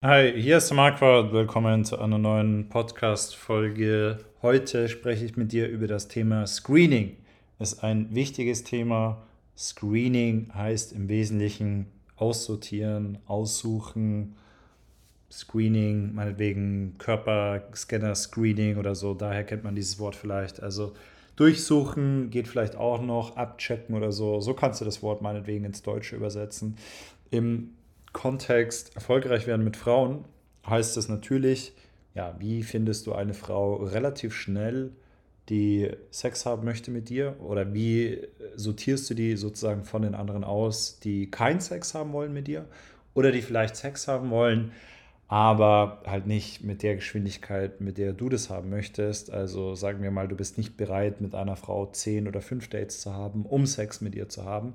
Hi, hier ist Marquardt. Willkommen zu einer neuen Podcast-Folge. Heute spreche ich mit dir über das Thema Screening. Ist ein wichtiges Thema. Screening heißt im Wesentlichen aussortieren, aussuchen. Screening, meinetwegen Körperscanner-Screening oder so. Daher kennt man dieses Wort vielleicht. Also durchsuchen geht vielleicht auch noch, abchecken oder so. So kannst du das Wort meinetwegen ins Deutsche übersetzen. Im Kontext erfolgreich werden mit Frauen, heißt es natürlich, ja, wie findest du eine Frau relativ schnell, die Sex haben möchte mit dir? Oder wie sortierst du die sozusagen von den anderen aus, die keinen Sex haben wollen mit dir? Oder die vielleicht Sex haben wollen, aber halt nicht mit der Geschwindigkeit, mit der du das haben möchtest. Also sagen wir mal, du bist nicht bereit, mit einer Frau zehn oder fünf Dates zu haben, um Sex mit ihr zu haben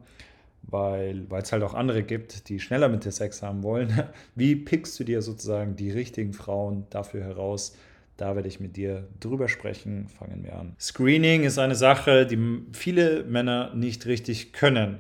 weil es halt auch andere gibt, die schneller mit dir Sex haben wollen. Wie pickst du dir sozusagen die richtigen Frauen dafür heraus? Da werde ich mit dir drüber sprechen. Fangen wir an. Screening ist eine Sache, die viele Männer nicht richtig können.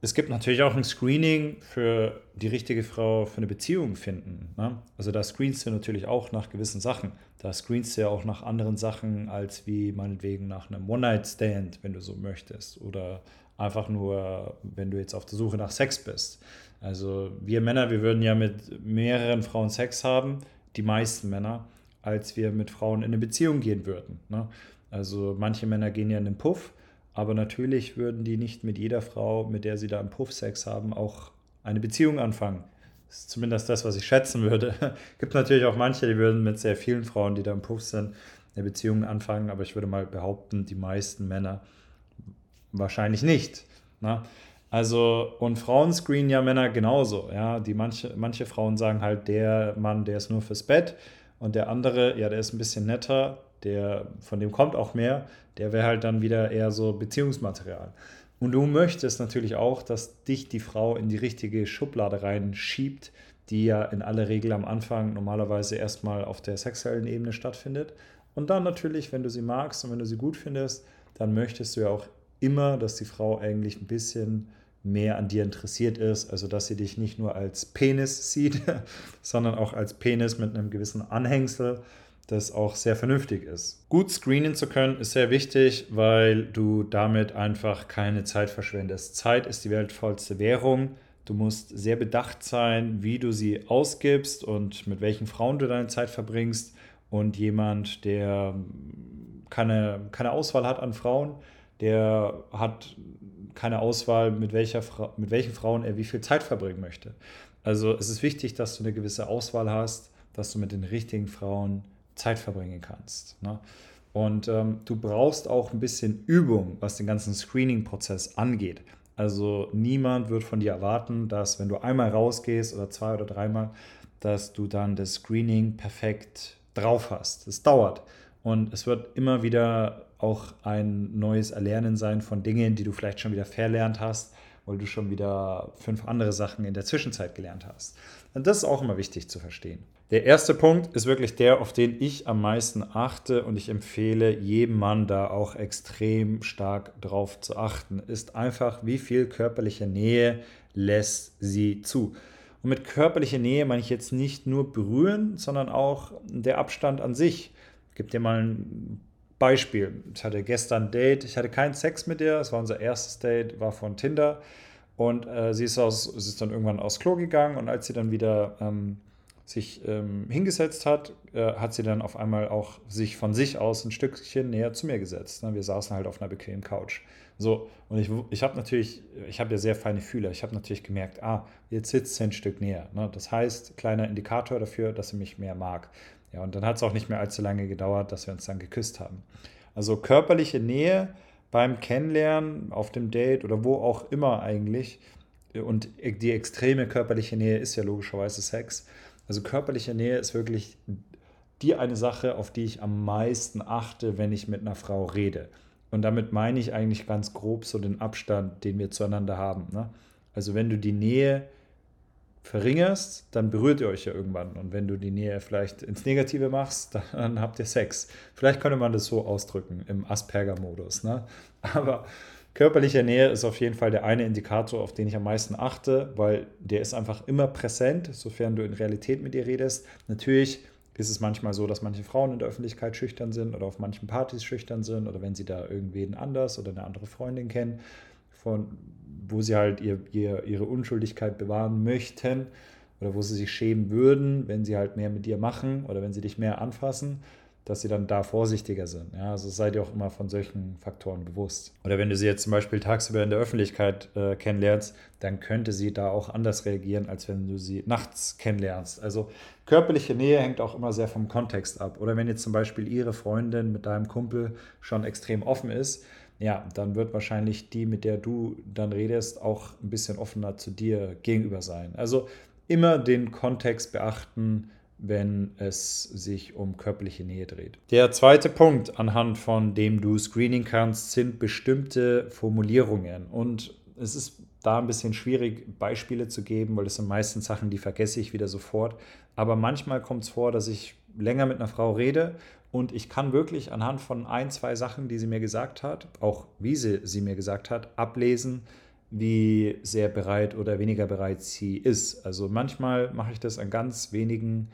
Es gibt natürlich auch ein Screening für die richtige Frau für eine Beziehung finden. Ne? Also da screenst du natürlich auch nach gewissen Sachen. Da screenst du ja auch nach anderen Sachen als wie meinetwegen nach einem One-Night-Stand, wenn du so möchtest. Oder einfach nur, wenn du jetzt auf der Suche nach Sex bist. Also wir Männer, wir würden ja mit mehreren Frauen Sex haben, die meisten Männer, als wir mit Frauen in eine Beziehung gehen würden. Ne? Also manche Männer gehen ja in den Puff, aber natürlich würden die nicht mit jeder Frau, mit der sie da im Puff Sex haben, auch eine Beziehung anfangen. Das ist zumindest das, was ich schätzen würde. Gibt natürlich auch manche, die würden mit sehr vielen Frauen, die da im Puff sind, eine Beziehung anfangen, aber ich würde mal behaupten, die meisten Männer Wahrscheinlich nicht. Ne? Also, und Frauen screenen ja Männer genauso. Ja? Die manche, manche Frauen sagen halt, der Mann, der ist nur fürs Bett und der andere, ja, der ist ein bisschen netter, der, von dem kommt auch mehr, der wäre halt dann wieder eher so Beziehungsmaterial. Und du möchtest natürlich auch, dass dich die Frau in die richtige Schublade reinschiebt, die ja in aller Regel am Anfang normalerweise erstmal auf der sexuellen Ebene stattfindet. Und dann natürlich, wenn du sie magst und wenn du sie gut findest, dann möchtest du ja auch immer, dass die Frau eigentlich ein bisschen mehr an dir interessiert ist, also dass sie dich nicht nur als Penis sieht, sondern auch als Penis mit einem gewissen Anhängsel, das auch sehr vernünftig ist. Gut screenen zu können ist sehr wichtig, weil du damit einfach keine Zeit verschwendest. Zeit ist die wertvollste Währung. Du musst sehr bedacht sein, wie du sie ausgibst und mit welchen Frauen du deine Zeit verbringst. Und jemand, der keine, keine Auswahl hat an Frauen, der hat keine Auswahl, mit, welcher Fra mit welchen Frauen er wie viel Zeit verbringen möchte. Also es ist wichtig, dass du eine gewisse Auswahl hast, dass du mit den richtigen Frauen Zeit verbringen kannst. Ne? Und ähm, du brauchst auch ein bisschen Übung, was den ganzen Screening-Prozess angeht. Also niemand wird von dir erwarten, dass wenn du einmal rausgehst oder zwei oder dreimal, dass du dann das Screening perfekt drauf hast. Es dauert. Und es wird immer wieder auch ein neues Erlernen sein von Dingen, die du vielleicht schon wieder verlernt hast, weil du schon wieder fünf andere Sachen in der Zwischenzeit gelernt hast. Und das ist auch immer wichtig zu verstehen. Der erste Punkt ist wirklich der, auf den ich am meisten achte und ich empfehle jedem Mann da auch extrem stark drauf zu achten, ist einfach, wie viel körperliche Nähe lässt sie zu. Und mit körperlicher Nähe meine ich jetzt nicht nur berühren, sondern auch der Abstand an sich. Gebe dir mal ein Beispiel. Ich hatte gestern ein Date, ich hatte keinen Sex mit ihr, es war unser erstes Date, war von Tinder. Und äh, sie, ist aus, sie ist dann irgendwann aufs Klo gegangen und als sie dann wieder ähm, sich ähm, hingesetzt hat, äh, hat sie dann auf einmal auch sich von sich aus ein Stückchen näher zu mir gesetzt. Ne? Wir saßen halt auf einer bequemen Couch. So, und ich, ich habe natürlich, ich habe ja sehr feine Fühler. Ich habe natürlich gemerkt, ah, jetzt sitzt sie ein Stück näher. Ne? Das heißt, kleiner Indikator dafür, dass sie mich mehr mag. Ja, und dann hat es auch nicht mehr allzu lange gedauert, dass wir uns dann geküsst haben. Also körperliche Nähe beim Kennenlernen, auf dem Date oder wo auch immer eigentlich. Und die extreme körperliche Nähe ist ja logischerweise Sex. Also körperliche Nähe ist wirklich die eine Sache, auf die ich am meisten achte, wenn ich mit einer Frau rede. Und damit meine ich eigentlich ganz grob so den Abstand, den wir zueinander haben. Ne? Also wenn du die Nähe verringerst, dann berührt ihr euch ja irgendwann. Und wenn du die Nähe vielleicht ins Negative machst, dann habt ihr Sex. Vielleicht könnte man das so ausdrücken im Asperger-Modus. Ne? Aber Körperliche Nähe ist auf jeden Fall der eine Indikator, auf den ich am meisten achte, weil der ist einfach immer präsent, sofern du in Realität mit ihr redest. Natürlich ist es manchmal so, dass manche Frauen in der Öffentlichkeit schüchtern sind oder auf manchen Partys schüchtern sind oder wenn sie da irgendwen anders oder eine andere Freundin kennen, von, wo sie halt ihr, ihr, ihre Unschuldigkeit bewahren möchten oder wo sie sich schämen würden, wenn sie halt mehr mit dir machen oder wenn sie dich mehr anfassen dass sie dann da vorsichtiger sind. Ja, also seid ihr auch immer von solchen Faktoren bewusst. Oder wenn du sie jetzt zum Beispiel tagsüber in der Öffentlichkeit äh, kennenlernst, dann könnte sie da auch anders reagieren, als wenn du sie nachts kennenlernst. Also körperliche Nähe hängt auch immer sehr vom Kontext ab. Oder wenn jetzt zum Beispiel ihre Freundin mit deinem Kumpel schon extrem offen ist, ja, dann wird wahrscheinlich die, mit der du dann redest, auch ein bisschen offener zu dir gegenüber sein. Also immer den Kontext beachten, wenn es sich um körperliche Nähe dreht. Der zweite Punkt, anhand von dem du screening kannst, sind bestimmte Formulierungen. Und es ist da ein bisschen schwierig, Beispiele zu geben, weil das sind meistens Sachen, die vergesse ich wieder sofort. Aber manchmal kommt es vor, dass ich länger mit einer Frau rede und ich kann wirklich anhand von ein, zwei Sachen, die sie mir gesagt hat, auch wie sie sie mir gesagt hat, ablesen, wie sehr bereit oder weniger bereit sie ist. Also manchmal mache ich das an ganz wenigen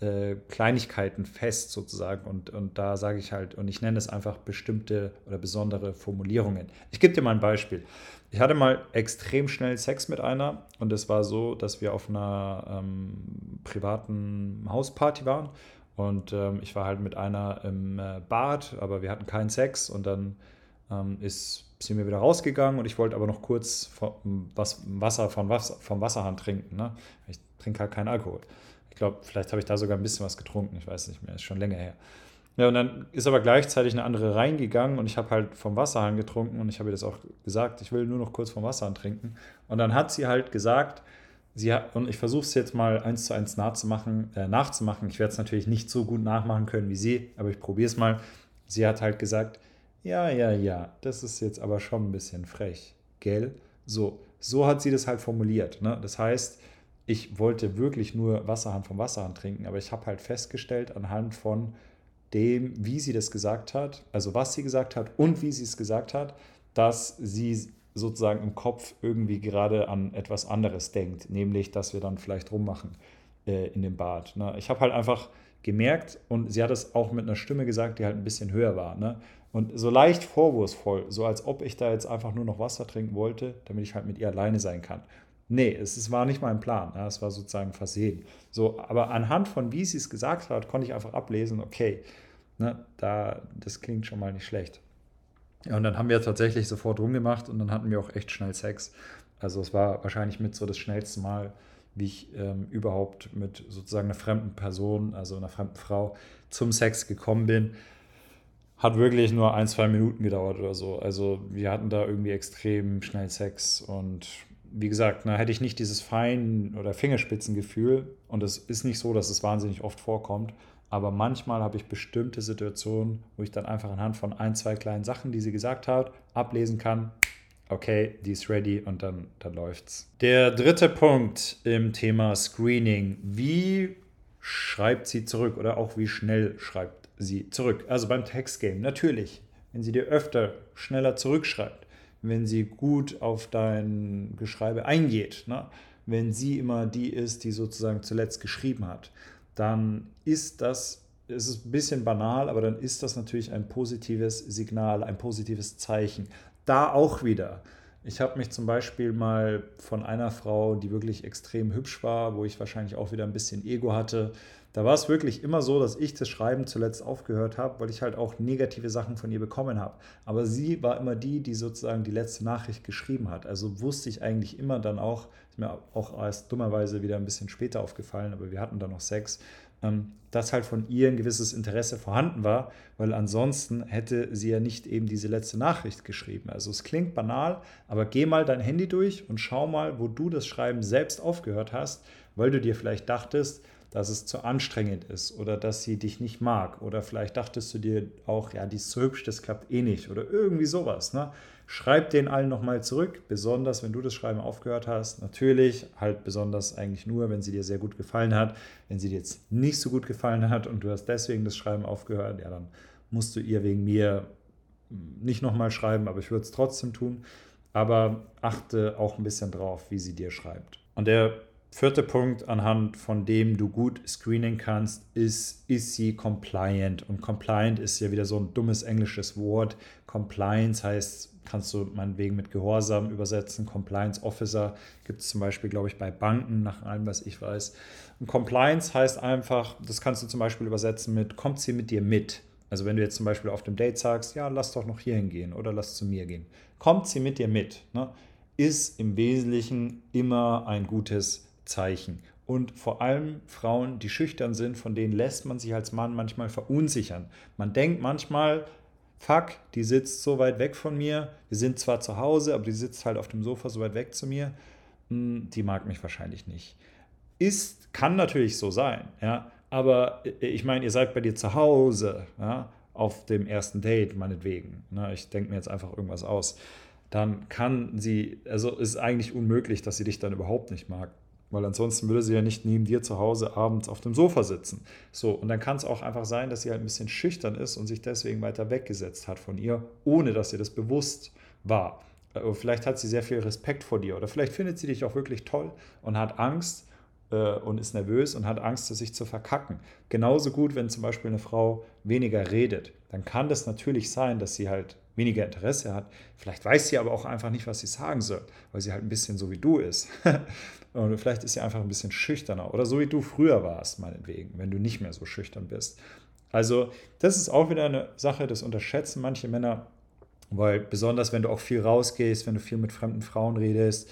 äh, Kleinigkeiten fest sozusagen und, und da sage ich halt, und ich nenne es einfach bestimmte oder besondere Formulierungen. Ich gebe dir mal ein Beispiel. Ich hatte mal extrem schnell Sex mit einer und es war so, dass wir auf einer ähm, privaten Hausparty waren und ähm, ich war halt mit einer im äh, Bad, aber wir hatten keinen Sex und dann ähm, ist sind wir wieder rausgegangen und ich wollte aber noch kurz vom, was, Wasser von vom Wasserhahn trinken. Ne? Ich trinke halt keinen Alkohol. Ich glaube, vielleicht habe ich da sogar ein bisschen was getrunken, ich weiß nicht mehr, ist schon länger her. Ja, und dann ist aber gleichzeitig eine andere reingegangen und ich habe halt vom Wasserhahn getrunken und ich habe ihr das auch gesagt, ich will nur noch kurz vom Wasserhahn trinken. Und dann hat sie halt gesagt, sie hat, und ich versuche es jetzt mal eins zu eins nachzumachen, äh, nachzumachen. Ich werde es natürlich nicht so gut nachmachen können wie sie, aber ich probiere es mal. Sie hat halt gesagt, ja, ja, ja, das ist jetzt aber schon ein bisschen frech, gell? So, so hat sie das halt formuliert. Ne? Das heißt, ich wollte wirklich nur Wasserhahn vom Wasserhahn trinken, aber ich habe halt festgestellt anhand von dem, wie sie das gesagt hat, also was sie gesagt hat und wie sie es gesagt hat, dass sie sozusagen im Kopf irgendwie gerade an etwas anderes denkt, nämlich, dass wir dann vielleicht rummachen äh, in dem Bad. Ne? Ich habe halt einfach gemerkt und sie hat es auch mit einer Stimme gesagt, die halt ein bisschen höher war. Ne? Und so leicht vorwurfsvoll, so als ob ich da jetzt einfach nur noch Wasser trinken wollte, damit ich halt mit ihr alleine sein kann. Nee, es, es war nicht mein Plan. Ja, es war sozusagen versehen. So, aber anhand von wie sie es gesagt hat, konnte ich einfach ablesen, okay, ne, da, das klingt schon mal nicht schlecht. Ja, und dann haben wir tatsächlich sofort rumgemacht und dann hatten wir auch echt schnell Sex. Also es war wahrscheinlich mit so das schnellste Mal, wie ich ähm, überhaupt mit sozusagen einer fremden Person, also einer fremden Frau, zum Sex gekommen bin. Hat wirklich nur ein, zwei Minuten gedauert oder so. Also wir hatten da irgendwie extrem schnell Sex und wie gesagt, na, hätte ich nicht dieses Fein- oder Fingerspitzengefühl und es ist nicht so, dass es wahnsinnig oft vorkommt, aber manchmal habe ich bestimmte Situationen, wo ich dann einfach anhand von ein, zwei kleinen Sachen, die sie gesagt hat, ablesen kann, okay, die ist ready und dann, dann läuft's. Der dritte Punkt im Thema Screening. Wie schreibt sie zurück oder auch wie schnell schreibt sie zurück? Also beim Textgame, natürlich, wenn sie dir öfter schneller zurückschreibt, wenn sie gut auf dein Geschreibe eingeht, ne? wenn sie immer die ist, die sozusagen zuletzt geschrieben hat, dann ist das, es ist ein bisschen banal, aber dann ist das natürlich ein positives Signal, ein positives Zeichen da auch wieder. Ich habe mich zum Beispiel mal von einer Frau, die wirklich extrem hübsch war, wo ich wahrscheinlich auch wieder ein bisschen Ego hatte, da war es wirklich immer so, dass ich das Schreiben zuletzt aufgehört habe, weil ich halt auch negative Sachen von ihr bekommen habe. Aber sie war immer die, die sozusagen die letzte Nachricht geschrieben hat. Also wusste ich eigentlich immer dann auch, ist mir auch erst dummerweise wieder ein bisschen später aufgefallen, aber wir hatten dann noch Sex, ähm, dass halt von ihr ein gewisses Interesse vorhanden war, weil ansonsten hätte sie ja nicht eben diese letzte Nachricht geschrieben. Also es klingt banal, aber geh mal dein Handy durch und schau mal, wo du das Schreiben selbst aufgehört hast, weil du dir vielleicht dachtest, dass es zu anstrengend ist oder dass sie dich nicht mag oder vielleicht dachtest du dir auch, ja, die ist zu hübsch, das klappt eh nicht oder irgendwie sowas. Ne? Schreib den allen nochmal zurück, besonders wenn du das Schreiben aufgehört hast. Natürlich, halt besonders eigentlich nur, wenn sie dir sehr gut gefallen hat. Wenn sie dir jetzt nicht so gut gefallen hat und du hast deswegen das Schreiben aufgehört, ja, dann musst du ihr wegen mir nicht nochmal schreiben, aber ich würde es trotzdem tun. Aber achte auch ein bisschen drauf, wie sie dir schreibt. Und der vierte Punkt, anhand von dem du gut screenen kannst, ist, ist sie compliant? Und compliant ist ja wieder so ein dummes englisches Wort. Compliance heißt, kannst du meinetwegen mit Gehorsam übersetzen. Compliance Officer gibt es zum Beispiel, glaube ich, bei Banken, nach allem, was ich weiß. Und Compliance heißt einfach, das kannst du zum Beispiel übersetzen mit, kommt sie mit dir mit? Also wenn du jetzt zum Beispiel auf dem Date sagst, ja, lass doch noch hier hingehen oder lass zu mir gehen. Kommt sie mit dir mit? Ne? Ist im Wesentlichen immer ein gutes Zeichen. Und vor allem Frauen, die schüchtern sind, von denen lässt man sich als Mann manchmal verunsichern. Man denkt manchmal, fuck, die sitzt so weit weg von mir. Wir sind zwar zu Hause, aber die sitzt halt auf dem Sofa so weit weg zu mir. Hm, die mag mich wahrscheinlich nicht. Ist, kann natürlich so sein, ja. Aber äh, ich meine, ihr seid bei dir zu Hause, ja, auf dem ersten Date, meinetwegen. Ne? Ich denke mir jetzt einfach irgendwas aus. Dann kann sie, also ist eigentlich unmöglich, dass sie dich dann überhaupt nicht mag. Weil ansonsten würde sie ja nicht neben dir zu Hause abends auf dem Sofa sitzen. So, und dann kann es auch einfach sein, dass sie halt ein bisschen schüchtern ist und sich deswegen weiter weggesetzt hat von ihr, ohne dass ihr das bewusst war. Äh, vielleicht hat sie sehr viel Respekt vor dir oder vielleicht findet sie dich auch wirklich toll und hat Angst äh, und ist nervös und hat Angst, sich zu verkacken. Genauso gut, wenn zum Beispiel eine Frau weniger redet, dann kann das natürlich sein, dass sie halt weniger Interesse hat. Vielleicht weiß sie aber auch einfach nicht, was sie sagen soll, weil sie halt ein bisschen so wie du ist. Und vielleicht ist sie einfach ein bisschen schüchterner oder so wie du früher warst, meinetwegen, wenn du nicht mehr so schüchtern bist. Also, das ist auch wieder eine Sache, das unterschätzen manche Männer, weil besonders wenn du auch viel rausgehst, wenn du viel mit fremden Frauen redest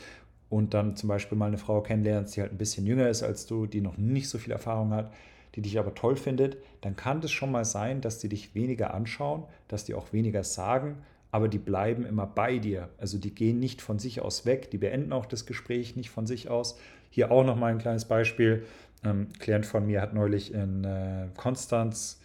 und dann zum Beispiel mal eine Frau kennenlernst, die halt ein bisschen jünger ist als du, die noch nicht so viel Erfahrung hat, die dich aber toll findet, dann kann es schon mal sein, dass die dich weniger anschauen, dass die auch weniger sagen, aber die bleiben immer bei dir. Also die gehen nicht von sich aus weg, die beenden auch das Gespräch nicht von sich aus. Hier auch noch mal ein kleines Beispiel. Ähm, ein Klient von mir hat neulich in äh, Konstanz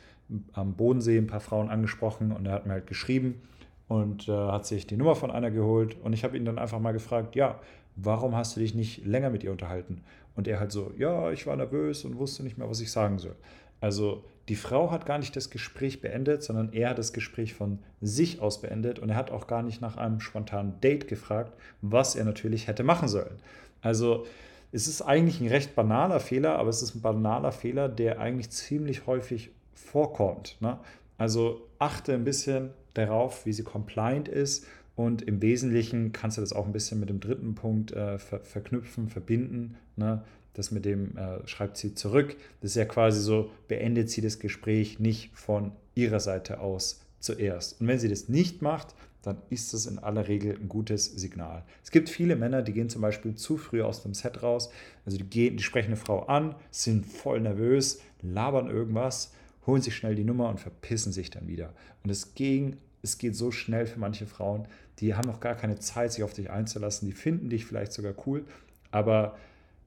am Bodensee ein paar Frauen angesprochen und er hat mir halt geschrieben und äh, hat sich die Nummer von einer geholt und ich habe ihn dann einfach mal gefragt, ja, warum hast du dich nicht länger mit ihr unterhalten? Und er halt so, ja, ich war nervös und wusste nicht mehr, was ich sagen soll. Also die Frau hat gar nicht das Gespräch beendet, sondern er hat das Gespräch von sich aus beendet und er hat auch gar nicht nach einem spontanen Date gefragt, was er natürlich hätte machen sollen. Also es ist eigentlich ein recht banaler Fehler, aber es ist ein banaler Fehler, der eigentlich ziemlich häufig vorkommt. Ne? Also achte ein bisschen darauf, wie sie compliant ist und im Wesentlichen kannst du das auch ein bisschen mit dem dritten Punkt äh, ver verknüpfen, verbinden. Ne? Das mit dem äh, schreibt sie zurück. Das ist ja quasi so, beendet sie das Gespräch nicht von ihrer Seite aus zuerst. Und wenn sie das nicht macht, dann ist das in aller Regel ein gutes Signal. Es gibt viele Männer, die gehen zum Beispiel zu früh aus dem Set raus. Also die, gehen, die sprechen eine Frau an, sind voll nervös, labern irgendwas, holen sich schnell die Nummer und verpissen sich dann wieder. Und es ging es geht so schnell für manche Frauen, die haben noch gar keine Zeit, sich auf dich einzulassen, die finden dich vielleicht sogar cool, aber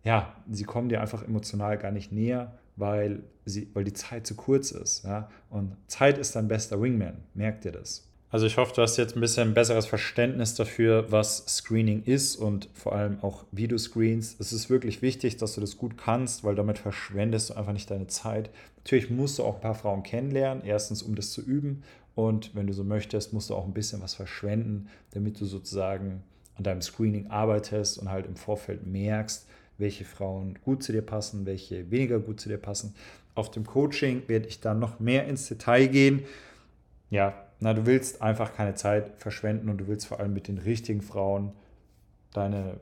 ja, sie kommen dir einfach emotional gar nicht näher, weil, sie, weil die Zeit zu kurz ist. Ja? Und Zeit ist dein bester Wingman, merkt ihr das? Also ich hoffe, du hast jetzt ein bisschen ein besseres Verständnis dafür, was Screening ist und vor allem auch wie du screenst. Es ist wirklich wichtig, dass du das gut kannst, weil damit verschwendest du einfach nicht deine Zeit. Natürlich musst du auch ein paar Frauen kennenlernen, erstens um das zu üben und wenn du so möchtest, musst du auch ein bisschen was verschwenden, damit du sozusagen an deinem Screening arbeitest und halt im Vorfeld merkst, welche Frauen gut zu dir passen, welche weniger gut zu dir passen. Auf dem Coaching werde ich dann noch mehr ins Detail gehen. Ja, na, du willst einfach keine Zeit verschwenden und du willst vor allem mit den richtigen Frauen deine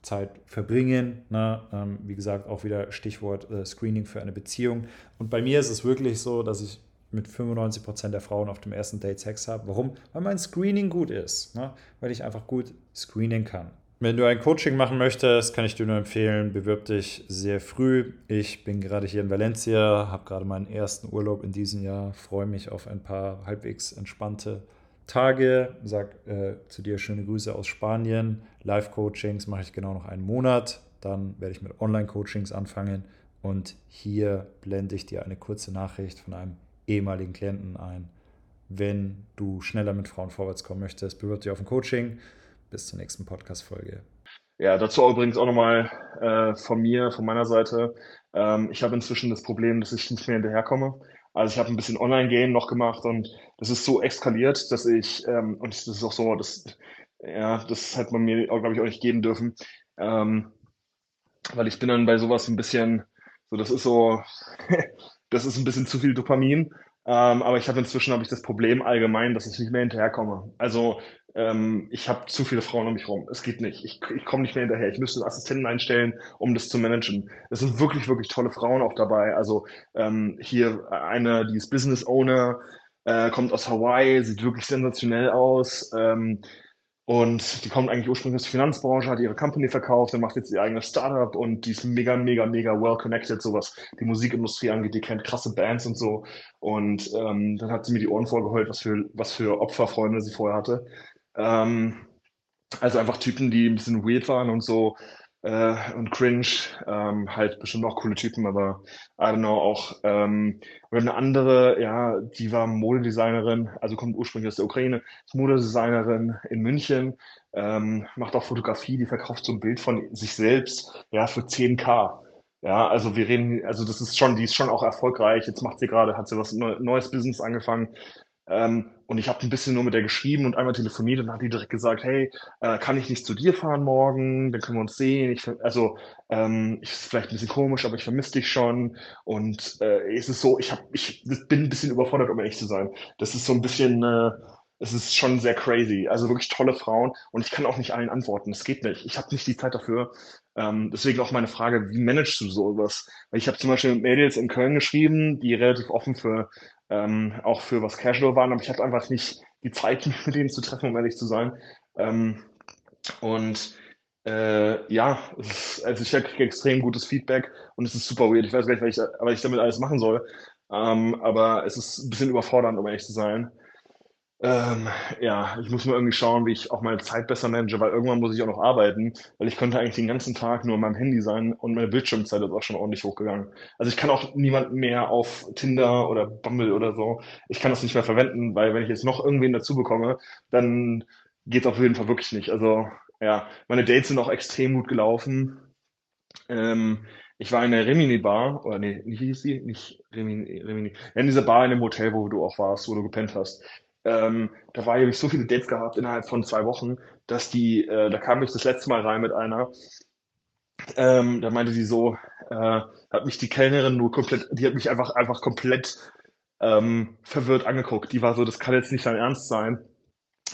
Zeit verbringen. Ne? Ähm, wie gesagt, auch wieder Stichwort äh, Screening für eine Beziehung. Und bei mir ist es wirklich so, dass ich mit 95% der Frauen auf dem ersten Date Sex habe. Warum? Weil mein Screening gut ist, ne? weil ich einfach gut screenen kann. Wenn du ein Coaching machen möchtest, kann ich dir nur empfehlen, bewirb dich sehr früh. Ich bin gerade hier in Valencia, habe gerade meinen ersten Urlaub in diesem Jahr, freue mich auf ein paar halbwegs entspannte Tage. Sag äh, zu dir schöne Grüße aus Spanien. Live-Coachings mache ich genau noch einen Monat. Dann werde ich mit Online-Coachings anfangen. Und hier blende ich dir eine kurze Nachricht von einem ehemaligen Klienten ein. Wenn du schneller mit Frauen vorwärts kommen möchtest, bewirb dich auf ein Coaching. Bis zur nächsten Podcast-Folge. Ja, dazu übrigens auch nochmal äh, von mir, von meiner Seite. Ähm, ich habe inzwischen das Problem, dass ich nicht mehr hinterherkomme. Also ich habe ein bisschen Online-Game noch gemacht und das ist so eskaliert, dass ich, ähm, und das ist auch so, das, ja, das hätte man mir, glaube ich, auch nicht geben dürfen. Ähm, weil ich bin dann bei sowas ein bisschen, so das ist so, das ist ein bisschen zu viel Dopamin. Ähm, aber ich habe inzwischen habe ich das Problem allgemein, dass ich nicht mehr hinterherkomme. Also ähm, ich habe zu viele Frauen um mich rum. Es geht nicht. Ich, ich komme nicht mehr hinterher. Ich müsste Assistenten einstellen, um das zu managen. Es sind wirklich, wirklich tolle Frauen auch dabei. Also ähm, hier eine, die ist Business Owner, äh, kommt aus Hawaii, sieht wirklich sensationell aus. Ähm, und die kommt eigentlich ursprünglich aus der Finanzbranche, hat ihre Company verkauft und macht jetzt ihr eigenes Startup und die ist mega, mega, mega well connected, so was die Musikindustrie angeht. Die kennt krasse Bands und so. Und ähm, dann hat sie mir die Ohren vorgeheult, was für, was für Opferfreunde sie vorher hatte. Ähm, also einfach Typen, die ein bisschen weird waren und so äh, und cringe. Ähm, halt bestimmt auch coole Typen, aber I don't know, auch ähm, oder eine andere, ja, die war Modedesignerin, also kommt ursprünglich aus der Ukraine, ist Modedesignerin in München, ähm, macht auch Fotografie, die verkauft so ein Bild von sich selbst, ja, für 10k. Ja, also wir reden, also das ist schon, die ist schon auch erfolgreich. Jetzt macht sie gerade, hat sie was neues Business angefangen. Ähm, und ich habe ein bisschen nur mit der geschrieben und einmal telefoniert und dann hat die direkt gesagt, hey, äh, kann ich nicht zu dir fahren morgen? Dann können wir uns sehen. Ich, also ähm, ist vielleicht ein bisschen komisch, aber ich vermisse dich schon. Und äh, es ist so, ich hab, ich bin ein bisschen überfordert, um ehrlich zu sein. Das ist so ein bisschen, äh, es ist schon sehr crazy. Also wirklich tolle Frauen und ich kann auch nicht allen antworten. Das geht nicht. Ich habe nicht die Zeit dafür. Ähm, deswegen auch meine Frage, wie managst du sowas? Weil ich habe zum Beispiel mit Mädels in Köln geschrieben, die relativ offen für ähm, auch für was Casual waren, aber ich hatte einfach nicht die Zeit, mich mit denen zu treffen, um ehrlich zu sein. Ähm, und äh, ja, ist, also ich kriege extrem gutes Feedback und es ist super weird. Ich weiß gar nicht, was ich, was ich damit alles machen soll. Ähm, aber es ist ein bisschen überfordernd, um ehrlich zu sein. Ähm, ja, ich muss mal irgendwie schauen, wie ich auch meine Zeit besser manage, weil irgendwann muss ich auch noch arbeiten, weil ich könnte eigentlich den ganzen Tag nur an meinem Handy sein und meine Bildschirmzeit ist auch schon ordentlich hochgegangen. Also ich kann auch niemanden mehr auf Tinder oder Bumble oder so, ich kann das nicht mehr verwenden, weil wenn ich jetzt noch irgendwen dazu bekomme, dann geht's auf jeden Fall wirklich nicht. Also ja, meine Dates sind auch extrem gut gelaufen. Ähm, ich war in der Rimini Bar, oder nee, wie hieß die? Nicht Rimini, Rimini. In dieser Bar in dem Hotel, wo du auch warst, wo du gepennt hast. Ähm, da war ich so viele Dates gehabt innerhalb von zwei Wochen, dass die, äh, da kam ich das letzte Mal rein mit einer. Ähm, da meinte sie so, äh, hat mich die Kellnerin nur komplett, die hat mich einfach, einfach komplett ähm, verwirrt angeguckt. Die war so, das kann jetzt nicht dein Ernst sein.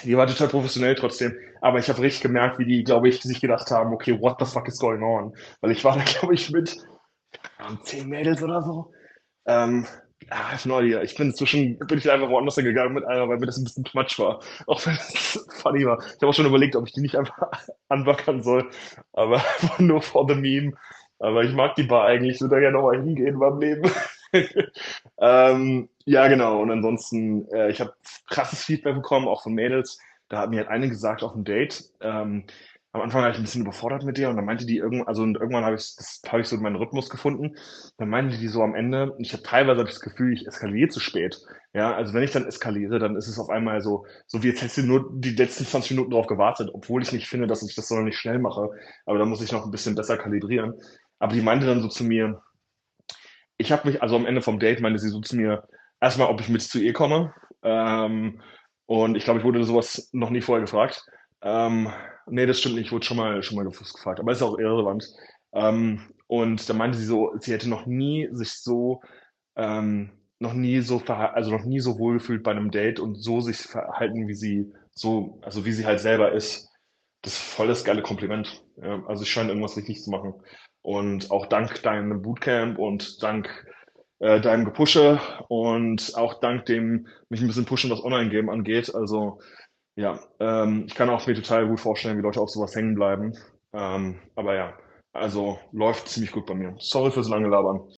Die war total professionell trotzdem, aber ich habe richtig gemerkt, wie die, glaube ich, sich gedacht haben, okay, what the fuck is going on? Weil ich war da, glaube ich, mit zehn Mädels oder so. Ähm, ja, have no idea. Ich bin inzwischen, bin ich einfach woanders gegangen mit einer, weil mir das ein bisschen much war. Auch wenn es funny war. Ich habe auch schon überlegt, ob ich die nicht einfach anbackern soll. Aber nur for the meme. Aber ich mag die Bar eigentlich. Ich würde da gerne nochmal hingehen beim Leben. ähm, ja, genau. Und ansonsten, äh, ich habe krasses Feedback bekommen, auch von Mädels. Da hat mir halt eine gesagt auf dem Date, ähm, am Anfang war ich ein bisschen überfordert mit dir und dann meinte die irgendwann, also irgendwann habe ich, habe ich so meinen Rhythmus gefunden. Dann meinte die so am Ende, ich habe teilweise hab das Gefühl, ich eskaliere zu spät. Ja, also wenn ich dann eskaliere, dann ist es auf einmal so, so wie jetzt hättest du nur die letzten 20 Minuten drauf gewartet, obwohl ich nicht finde, dass ich das so nicht schnell mache. Aber da muss ich noch ein bisschen besser kalibrieren. Aber die meinte dann so zu mir, ich habe mich, also am Ende vom Date meinte sie so zu mir, erstmal, ob ich mit zu ihr komme. Ähm, und ich glaube, ich wurde sowas noch nie vorher gefragt. Ähm, nee, das stimmt nicht. Ich wurde schon mal, schon mal gefragt, aber ist auch irrelevant. Ähm, und da meinte sie so, sie hätte noch nie sich so, ähm, noch nie so also noch nie so wohlgefühlt bei einem Date und so sich verhalten, wie sie so, also wie sie halt selber ist. Das ist voll das geile Kompliment. Ja, also ich scheine irgendwas richtig zu machen. Und auch dank deinem Bootcamp und dank äh, deinem Gepusche und auch dank dem mich ein bisschen pushen, was Online-Game angeht. Also ja, ähm, ich kann auch mir total gut vorstellen, wie Leute auf sowas hängen bleiben. Ähm, aber ja, also läuft ziemlich gut bei mir. Sorry fürs lange Labern.